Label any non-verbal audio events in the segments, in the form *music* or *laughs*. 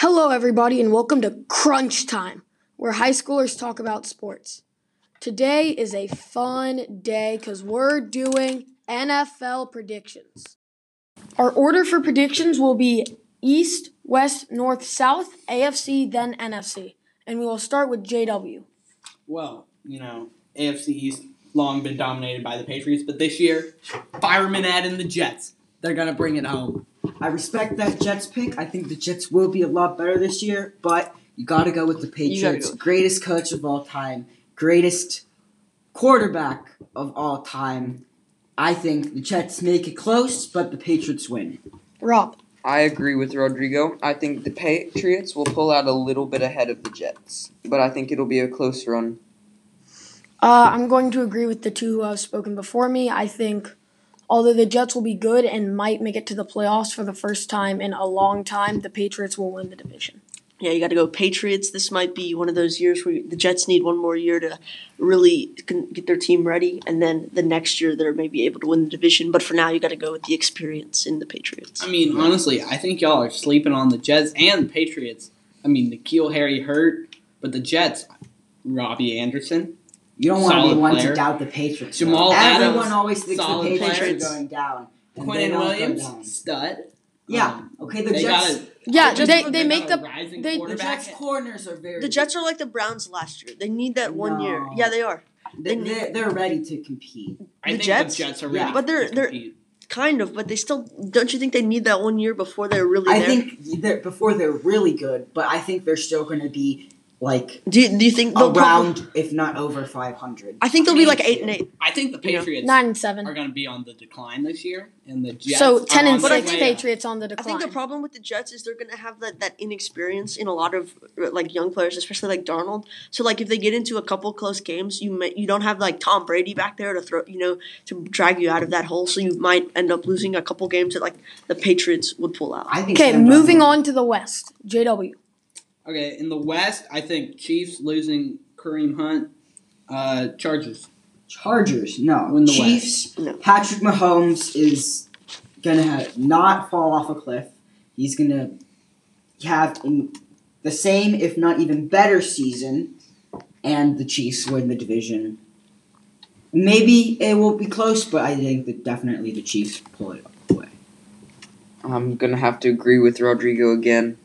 Hello, everybody, and welcome to Crunch Time, where high schoolers talk about sports. Today is a fun day because we're doing NFL predictions. Our order for predictions will be East, West, North, South, AFC, then NFC. And we will start with JW. Well, you know, AFC East long been dominated by the Patriots, but this year, firemen add in the Jets. They're gonna bring it home. I respect that Jets pick. I think the Jets will be a lot better this year, but you got to go with the Patriots. go. Greatest coach of all time, greatest quarterback of all time. I think the Jets make it close, but the Patriots win. Rob. I agree with Rodrigo. I think the Patriots will pull out a little bit ahead of the Jets, but I think it'll be a close run. Uh, I'm going to agree with the two who have spoken before me. I think, although the Jets will be good and might make it to the playoffs for the first time in a long time, the Patriots will win the division. Yeah, you got to go Patriots. This might be one of those years where the Jets need one more year to really get their team ready, and then the next year they're maybe able to win the division. But for now, you got to go with the experience in the Patriots. I mean, honestly, I think y'all are sleeping on the Jets and the Patriots. I mean, N'Keal Harry hurt, but the Jets, Robbie Anderson, You don't want to Solid be one player. to doubt the Patriots. Jamal though. Everyone always thinks the Patriots player. are going down. and Quinnen Williams, down. stud. Yeah. Um, Okay, the Jets. a, Yeah, just- they- they make a the- they- the the. Jets corners are very. The Jets are like the Browns last year. They need that one year. Yeah, they are. They, they're, they're ready to compete. I the think Jets? the Jets are Yeah. ready. But they're- to they're- compete. Kind of, but they still don't you think they need that one year before they're really I there? think they're, before they're really good, but I think they're still going to be like do you, do you think they'll around, probably- if not over 500. I think they'll I be mean, like eight and eight. I think the You know, Patriots Nine and seven. are going to be on the decline this year, and the Jets. so are ten and on six. Patriots on the decline. I think the problem with the Jets is they're going to have that, that inexperience in a lot of like young players, especially like Darnold. So like if they get into a couple close games, you may, you don't have like Tom Brady back there to throw you know to drag you out of that hole. So you might end up losing a couple games that like the Patriots would pull out. I think. okay, moving on to the West. JW. Okay, in the West, I think Chiefs losing Kareem Hunt, uh, Chargers. Chargers, no. Win the Chiefs. No. Patrick Mahomes is gonna have, not fall off a cliff. He's gonna have in the same, if not even better, season, and the Chiefs win the division. Maybe it will be close, but I think that definitely the Chiefs pull it away. I'm gonna have to agree with Rodrigo again.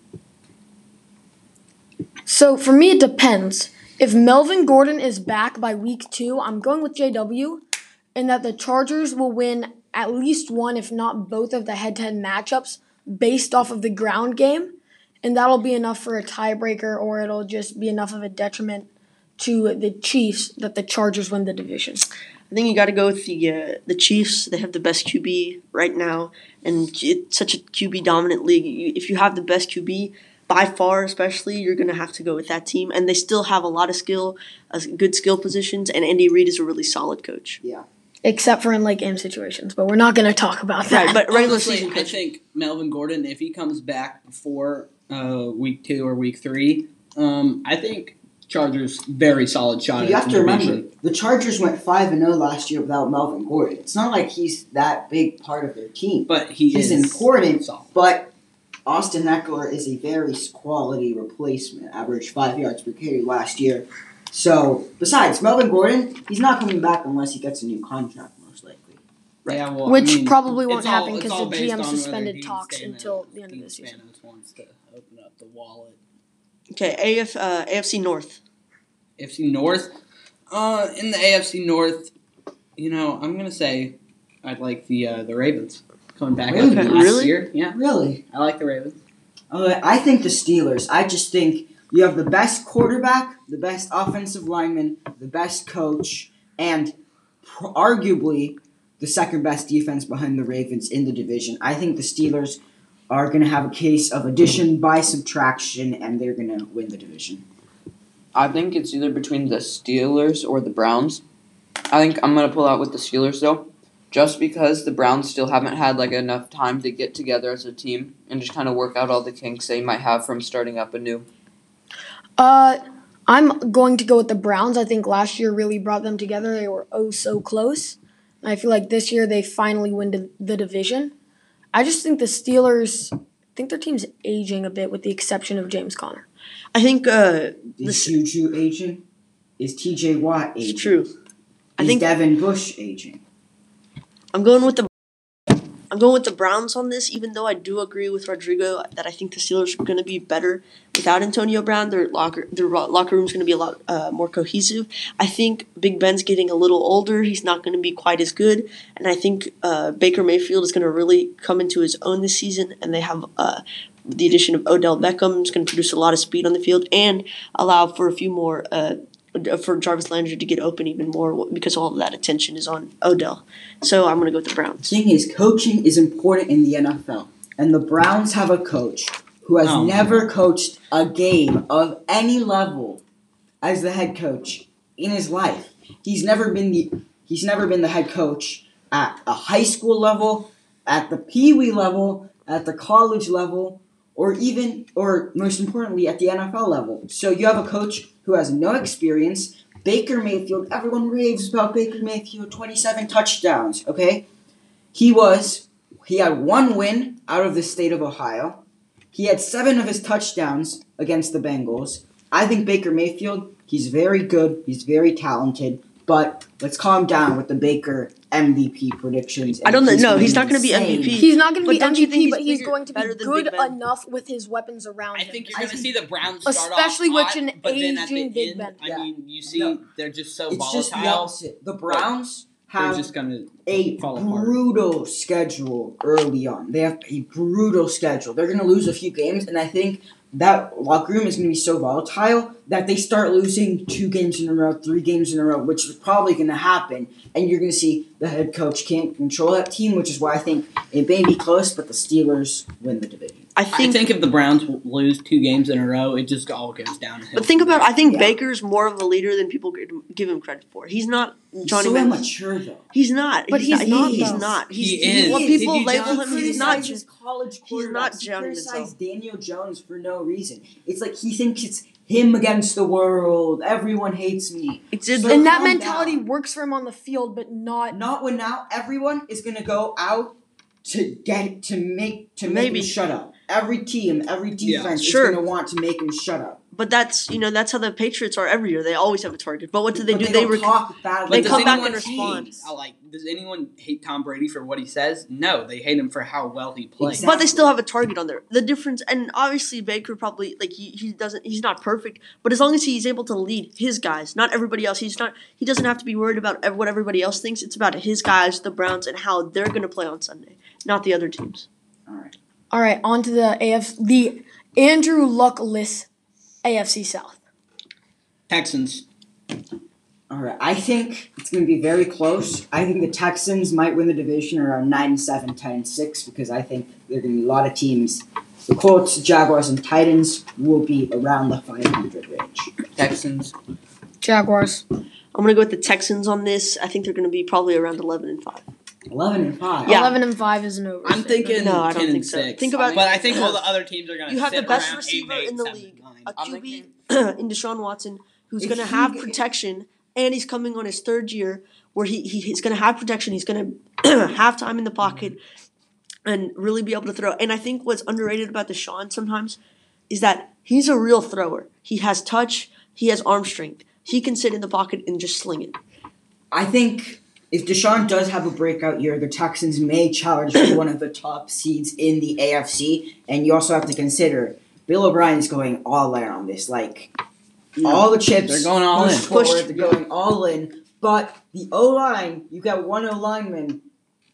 So for me, it depends. If Melvin Gordon is back by week two, I'm going with JW, and that the Chargers will win at least one, if not both, of the head-to-head matchups based off of the ground game, and that'll be enough for a tiebreaker, or it'll just be enough of a detriment to the Chiefs that the Chargers win the division. I think you got to go with the uh, the Chiefs. They have the best QB right now, and it's such a QB dominant league. If you have the best QB by far, especially, you're gonna have to go with that team. And they still have a lot of skill, uh, good skill positions. And Andy Reid is a really solid coach. Yeah. Except for in late game situations, but we're not going to talk about that. Right, but regular Honestly, season I think Melvin Gordon, if he comes back before uh, week two or week three, um, I think Chargers very solid shot. But at you have to remember, the Chargers went five and zero last year without Melvin Gordon. It's not like he's that big part of their team, but he he's is important. solid. But Austin Ekeler is a very quality replacement. Averaged five yards per carry last year. So besides Melvin Gordon, he's not coming back unless he gets a new contract, most likely. Yeah, well, I Which mean, probably won't happen because the GM suspended talks until the end of Dean the season. Wants to open up the wallet. Okay, AF, uh, AFC North. AFC North. Uh, in the AFC North, you know, I'm gonna say I'd like the uh, the Ravens coming back Really? after last Really? year. Yeah, Really? I like the Ravens. Uh, I think the Steelers. I just think you have the best quarterback, the best offensive lineman, the best coach, and pr- arguably the second best defense behind the Ravens in the division. I think the Steelers are going to have a case of addition by subtraction, and they're going to win the division. I think it's either between the Steelers or the Browns. I think I'm gonna pull out with the Steelers though, just because the Browns still haven't had like enough time to get together as a team and just kind of work out all the kinks they might have from starting up anew. Uh, I'm going to go with the Browns. I think last year really brought them together. They were oh so close. And I feel like this year they finally win the- the division. I just think the Steelers I think their team's aging a bit, with the exception of James Conner. I think uh, Is This- Juju aging? Is TJ Watt aging? it's true. I think Devin Bush aging? I'm going with the I'm going with the Browns on this, even though I do agree with Rodrigo that I think the Steelers are going to be better without Antonio Brown. Their locker their locker room's going to be a lot uh, more cohesive. I think Big Ben's getting a little older. He's not going to be quite as good, and I think uh, Baker Mayfield is going to really come into his own this season. And they have uh, the addition of Odell Beckham is going to produce a lot of speed on the field and allow for a few more. Uh, for Jarvis Landry to get open even more because all of that attention is on Odell. So I'm going to go with the Browns. thing is, coaching is important in the NFL, and the Browns have a coach who has Oh. never coached a game of any level as the head coach in his life. He's never been the he's never been the head coach at a high school level, at the pee wee level, at the college level, or even or most importantly at the NFL level. So you have a coach who has no experience. Baker Mayfield, everyone raves about Baker Mayfield, 27 touchdowns, okay? He was he had one win out of the state of Ohio. He had seven of his touchdowns against the Bengals. I think Baker Mayfield, he's very good, he's very talented, but let's calm down with the Baker MVP predictions. I don't know- no, he's not gonna be. MVP. He's not going to be MVP, think he's but he's going to be good enough with his weapons around I think you're going to see the Browns start Especially off with hot, an but then at the aging Big end, Ben. I Yeah. mean, you see, No. they're just so It's just the volatile. opposite. The Browns They're have just going to a fall apart. brutal schedule early on. They have a brutal schedule. They're going to lose a few games, and I think that locker room is going to be so volatile that they start losing two games in a row, three games in a row, which is probably going to happen. And you're going to see the head coach can't control that team, which is why I think it may be close, but the Steelers win the division. I I think, think if the Browns lose two games in a row, it just all goes downhill. but think about. I think Yeah. Baker's more of a leader than people give him- credit for. He's not Johnny so Man. immature, though. He's not. But he's not. not, He's though. not. He's, He he's is. What Did people you label just him. He's not. Just, college he's not quarterbacks. He criticized. Daniel Jones for no reason. It's like he thinks it's him against the world. Everyone hates me. it's just, So- and that mentality down. works for him on the field, but not. Not when now everyone is gonna go out to get to make to make Maybe. him shut up. Every team, every Yeah. defense Sure. is gonna want to make him shut up. But that's you know that's how the Patriots are every year. They always have a target. But what do they But do? They, They, don't rec- talk bad. they come back and respond. I like, does anyone hate Tom Brady for what he says? No, they hate him for how well he plays. Exactly. But they still have a target on there. The difference, and obviously Baker probably like he, he doesn't he's not perfect, but as long as he's able to lead his guys, not everybody else, he's not he doesn't have to be worried about what everybody else thinks. It's about his guys, the Browns, and how they're going to play on Sunday, not the other teams. All right. All right, on to the AF, the Andrew Luckless AFC South. Texans. All right. I think it's gonna be very close. I think the Texans might win the division around 9 7, 10 6 because I think there are gonna be a lot of teams. The Colts, Jaguars, and Titans will be around the 500 range. Texans. Jaguars. I'm going to go with the Texans on this. I think they're going to be probably around 11 and 5. 11 and 5. Yeah. Eleven and five is an over. I'm thinking No, I 10 don't and think so. 6. Think about- but I think all the other teams are going to You have sit the best receiver 8, 8, in the 7, league. 9. A I'm QB *clears throat* in Deshaun Watson who's going to have protection and he's coming on his third year where he, he he's going to have protection. He's going to *clears throat* have time in the pocket and really be able to throw. And I think what's underrated about Deshaun sometimes is that he's a real thrower. He has touch, he has arm strength. He can sit in the pocket and just sling it. I think if Deshaun does have a breakout year, the Texans may challenge for one of the top seeds in the AFC. And you also have to consider Bill O'Brien is going all in on this. Like all the chips, They're going all in. Forward, they're going all in. But the O line, you got one O lineman.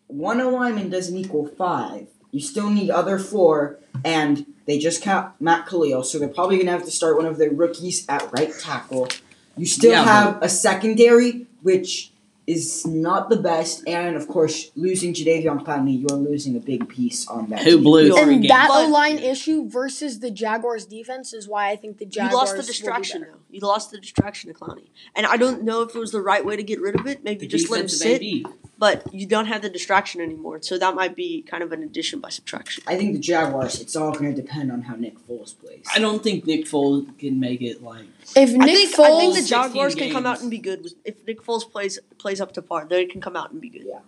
One O lineman doesn't equal five. You still need other four, and they just kept Matt Kalil, so they're probably gonna have to start one of their rookies at right tackle. You still Yeah, have a secondary, which is not the best, and of course, losing Jadeveon Clowney, you're losing a big piece on that. Who team. blew And three and games? that O line issue versus the Jaguars defense is why I think the Jaguars you lost the will distraction though. You lost the distraction to Clowney. And I don't know if it was the right way to get rid of it. Maybe The just let him sit. AD. But you don't have the distraction anymore. So that might be kind of an addition by subtraction. I think the Jaguars. It's all going to depend on how Nick Foles plays. I don't think Nick Foles can make it like. If Nick I think Foles, I think the Jaguars can come out and be good. with- If Nick Foles plays plays up to par, they can come out and be good. Yeah,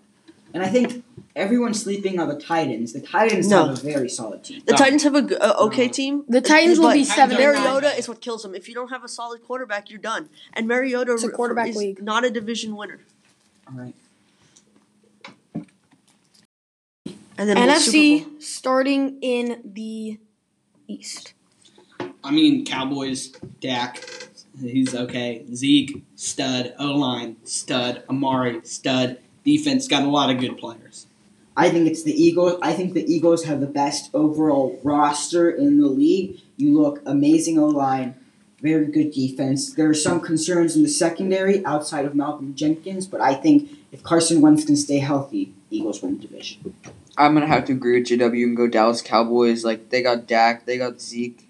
and I think everyone's sleeping on the Titans. The Titans No. have a very solid team. The No. Titans have a g- a okay No. team. The Titans will be seven Titans are. Mariota is what kills them. If you don't have a solid quarterback, you're done. And Mariota It's a r- quarterback is league. not a division winner. All right. And then NFC Bowl? starting in the East. I mean, Cowboys, Dak, he's okay. Zeke, stud. O line, stud. Amari, stud. Defense got a lot of good players. I think it's the Eagles. I think the Eagles have the best overall roster in the league. You look amazing O line, very good defense. There are some concerns in the secondary outside of Malcolm Jenkins, but I think if Carson Wentz can stay healthy, Eagles win the division. I'm gonna have to agree with JW and go Dallas Cowboys. Like they got Dak, they got Zeke,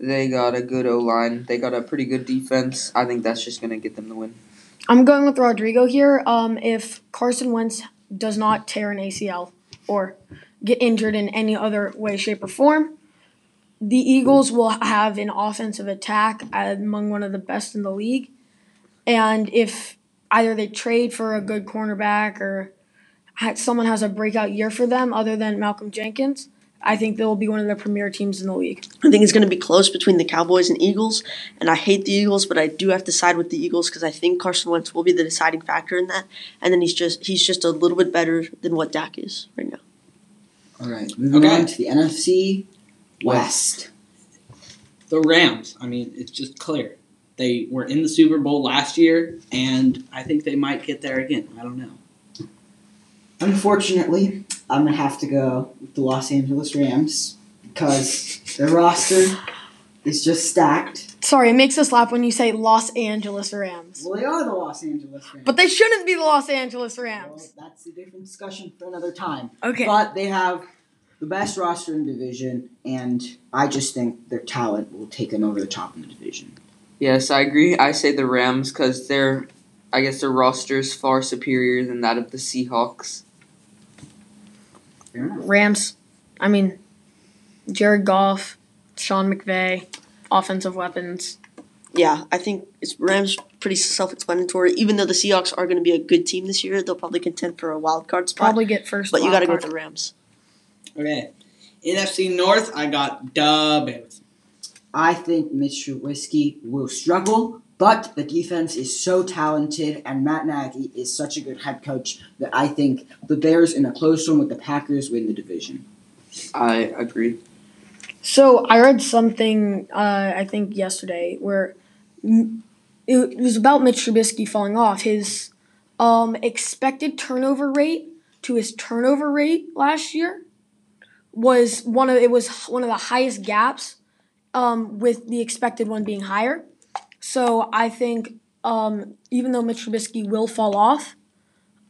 they got a good O line, they got a pretty good defense. I think that's just gonna get them the win. I'm going with Rodrigo here. Um, if Carson Wentz does not tear an ACL or get injured in any other way, shape, or form, the Eagles will have an offensive attack among one of the best in the league. And if either they trade for a good cornerback or someone has a breakout year for them other than Malcolm Jenkins, I think they will be one of the premier teams in the league. I think it's going to be close between the Cowboys and Eagles, and I hate the Eagles, but I do have to side with the Eagles because I think Carson Wentz will be the deciding factor in that. And then he's just he's just a little bit better than what Dak is right now. All right, moving Okay. on to the NFC West. The Rams, I mean, it's just clear. They were in the Super Bowl last year, and I think they might get there again. I don't know. Unfortunately, I'm gonna have to go with the Los Angeles Rams because their roster is just stacked. Sorry, it makes us laugh when you say Los Angeles Rams. Well, they are the Los Angeles Rams. But they shouldn't be the Los Angeles Well, Rams. that's a different discussion for another time. Okay. But they have the best roster in the division, and I just think their talent will take them over the top in the division. Yes, I agree. I say the Rams because their, I guess their roster is far superior than that of the Seahawks. Fair enough. Rams, I mean, Jared Goff, Sean McVay, offensive weapons. Yeah, I think it's Rams pretty self-explanatory. Even though the Seahawks are going to be a good team this year, they'll probably contend for a wild card spot. Probably get first. but you got to go with the Rams. Okay. NFC North, I got the Bears. I think Mitch Trubisky will struggle, but the defense is so talented, and Matt Nagy is such a good head coach that I think the Bears in a close one with the Packers win the division. I agree. So I read something uh, I think yesterday where it was about Mitch Trubisky falling off. His um, expected turnover rate to his turnover rate last year was one of it was one of the highest gaps, um, with the expected one being higher. So I think um, even though Mitch Trubisky will fall off,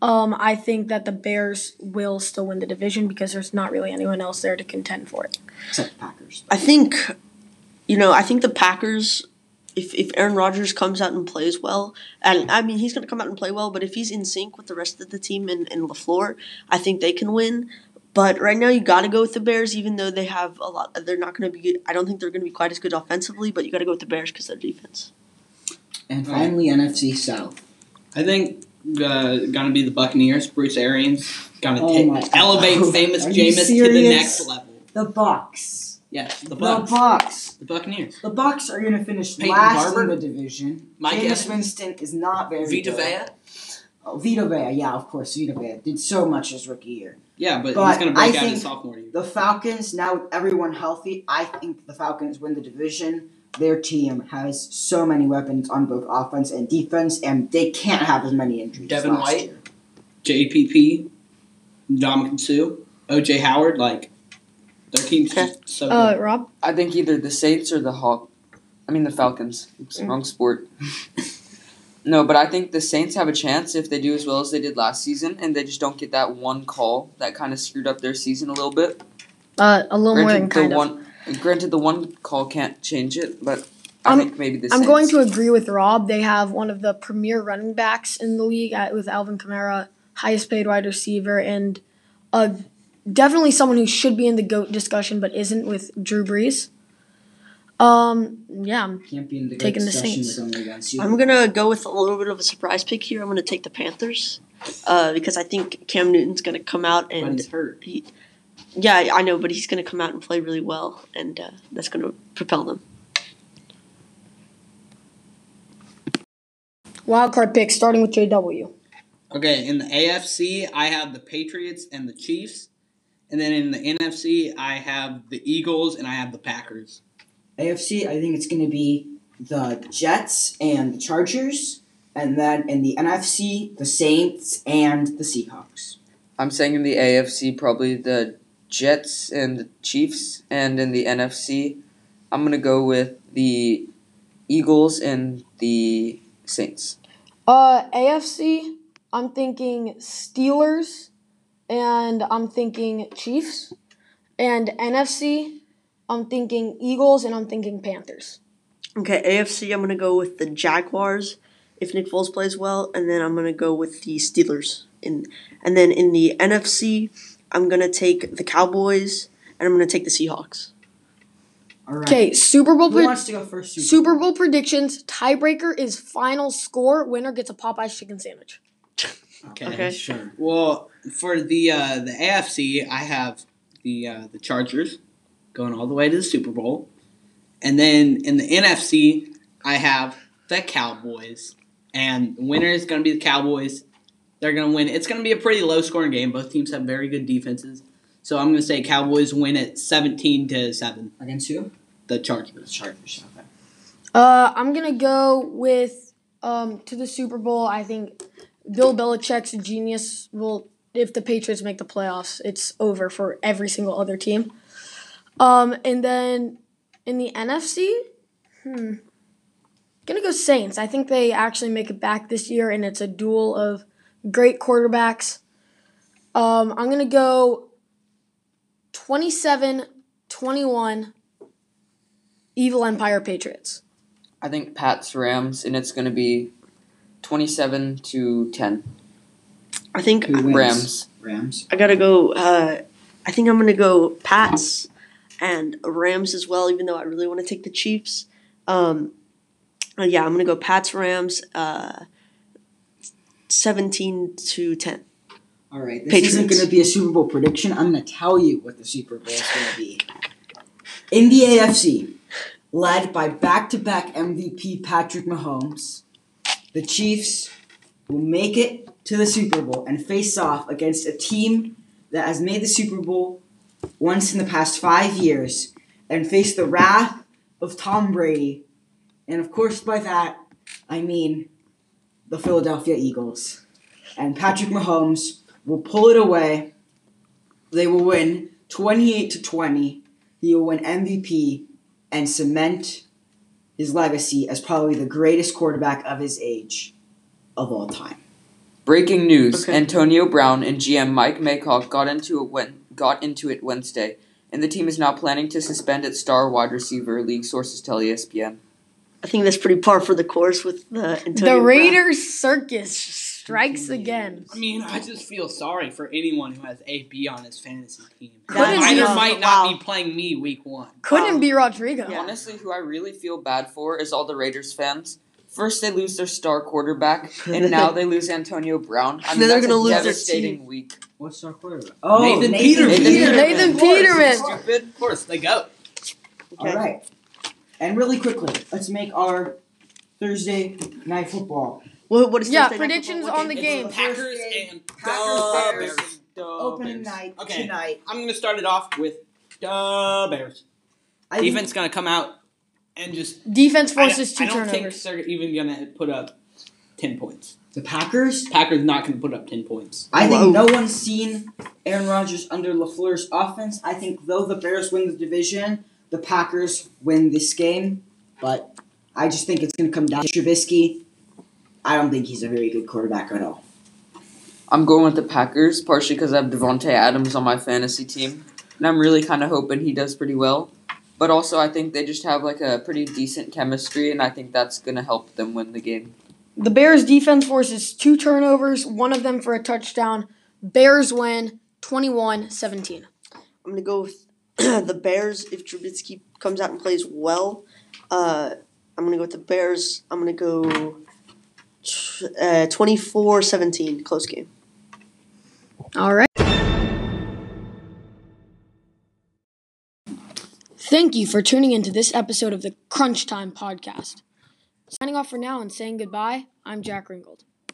um, I think that the Bears will still win the division because there's not really anyone else there to contend for it. Except Packers. I think, you know, I think the Packers. If, if Aaron Rodgers comes out and plays well, and I mean he's going to come out and play well, but if he's in sync with the rest of the team and, and LaFleur, I think they can win. But right now you got to go with the Bears, even though they have a lot. They're not going to be. I don't think they're going to be quite as good offensively, but you got to go with the Bears because their defense. And Right. finally, NFC South. I think uh, gonna be the Buccaneers. Bruce Arians gonna Oh elevate famous Are Jameis to the next level. The Bucks. Yes, the The Bucks. Bucks. The Buccaneers. The Bucks are going to finish Peyton last Barber? in the division. Mike Jameis? Winston is not very Vita good. Vea? Oh, Vita Vea, yeah, of course, Vita Vea did so much his rookie year. Yeah, but, But he's gonna break I out his sophomore year. The Falcons, now with everyone healthy, I think the Falcons win the division. Their team has so many weapons on both offense and defense, and they can't have as many injuries. Devin last White? year. JPP, Ndamukong Suh, OJ Howard, like their team's Okay. just so Uh, good. Rob, I think either the Saints or the Hawk. I mean the Falcons. Oops, Mm. wrong sport. *laughs* no, but I think the Saints have a chance if they do as well as they did last season, and they just don't get that one call that kind of screwed up their season a little bit. uh, a little more than kind the of. one, granted, the one call can't change it, but I I'm- think maybe this. I'm Saints. going to agree with Rob. They have one of the premier running backs in the league at, with Alvin Kamara, highest paid wide receiver, and uh, definitely someone who should be in the GOAT discussion but isn't with Drew Brees. Um, yeah, I'm- Can't be in the Taking the discussion Saints. with only against you. I'm gonna go with a little bit of a surprise pick here. I'm gonna take the Panthers. uh, because I think Cam Newton's going to come out But and he's hurt. Yeah, I know, but he's going to come out and play really well, and uh, that's going to propel them. Wildcard pick starting with JW. Okay, in the AFC, I have the Patriots and the Chiefs. And then in the NFC, I have the Eagles and I have the Packers. AFC, I think it's going to be the Jets and the Chargers. And then in the NFC, the Saints and the Seahawks. I'm saying in the AFC probably the Jets and the Chiefs, and in the NFC, I'm gonna go with the Eagles and the Saints. Uh, AFC, I'm thinking Steelers, and I'm thinking Chiefs, and NFC, I'm thinking Eagles, and I'm thinking Panthers. Okay, AFC, I'm going to go with the Jaguars if Nick Foles plays well, and then I'm going to go with the Steelers. In, and then in the NFC, I'm going to take the Cowboys, and I'm going to take the Seahawks. All right. Okay, Super Bowl Who pre- wants to go first? Super, Super Bowl predictions. Tiebreaker is final score. Winner gets a Popeyes chicken sandwich. Okay, Okay. sure. Well, for the uh, the AFC, I have the uh, the Chargers going all the way to the Super Bowl, and then in the NFC, I have the Cowboys, and the winner is going to be the Cowboys. They're going to win. It's going to be a pretty low scoring game. Both teams have very good defenses, so I'm going to say Cowboys win at 17 to seven. Against who? The The Chargers. Chargers. Okay. Uh, I'm gonna go with um to the Super Bowl. I think Bill Belichick's genius will. If the Patriots make the playoffs, it's over for every single other team. Um, and then in the NFC, hmm, gonna go Saints. I think they actually make it back this year, and it's a duel of great quarterbacks. Um, I'm gonna go 27 21 Evil Empire Patriots. I think Pats Rams, and it's gonna be twenty-seven to ten. I think Who wins? Rams. Rams. I got to go. Uh, I think I'm going to go Pats and Rams as well, even though I really want to take the Chiefs. Um, yeah, I'm going to go Pats, Rams, uh, 17 to 10. All right. This Patriots. isn't going to be a Super Bowl prediction. I'm going to tell you what the Super Bowl is going to be. In the AFC, led by back-to-back MVP Patrick Mahomes, the Chiefs will make it to the Super Bowl and face off against a team that has made the Super Bowl once in the past five years and face the wrath of Tom Brady. And of course, by that, I mean the Philadelphia Eagles. And Patrick Mahomes will pull it away. They will win 28 to 20. He will win MVP and cement his legacy as probably the greatest quarterback of his age of all time. Breaking news: Okay. Antonio Brown and GM Mike Mayock got into it when got into it Wednesday, and the team is now planning to suspend its star wide receiver. League sources tell ESPN. I think that's pretty par for the course with the Antonio The Brown. Raiders circus strikes again. I mean, I just feel sorry for anyone who has AB on his fantasy team. Couldn't might be- might not wow. be playing me week one. Couldn't Um, be Rodrigo. yeah. Honestly, who I really feel bad for is all the Raiders fans. First, they lose their star quarterback, and now they lose Antonio Brown. I *laughs* mean, Then they're gonna a lose their devastating team. week. What's our quarterback? Oh, Nathan Nathan, Peterman. Peterman. Nathan Of course, Peterman. Stupid. Of course, they go. All right. And really quickly, let's make our Thursday night football What, what is Yeah, Thursday predictions Football? on the game. It's Packers Thursday, and Packers, the Bears. Bears. The opening Bears. night Okay. tonight. I'm gonna start it off with the Bears. I think- Defense gonna come out and just. Defense I forces two I don't think they're even gonna put up ten points. the Packers. Packers not gonna put up ten points. I Whoa. think no one's seen Aaron Rodgers under LaFleur's offense. I think though the Bears win the division, the Packers win this game. But I just think it's going to come down to Trubisky. I don't think he's a very good quarterback at all. I'm going with the Packers, partially because I have Davante Adams on my fantasy team, and I'm really kind of hoping he does pretty well. But also, I think they just have like a pretty decent chemistry, and I think that's gonna help them win the game. The Bears defense forces two turnovers, one of them for a touchdown. Bears win 21-17. I'm going to go with *clears throat* the Bears, if Trubisky comes out and plays well, uh, I'm going to go with the Bears. I'm going to go t- uh, 24-17, close game. All right. Thank you for tuning into this episode of the Crunch Time Podcast. Signing off for now and saying goodbye, I'm Jack Ringold.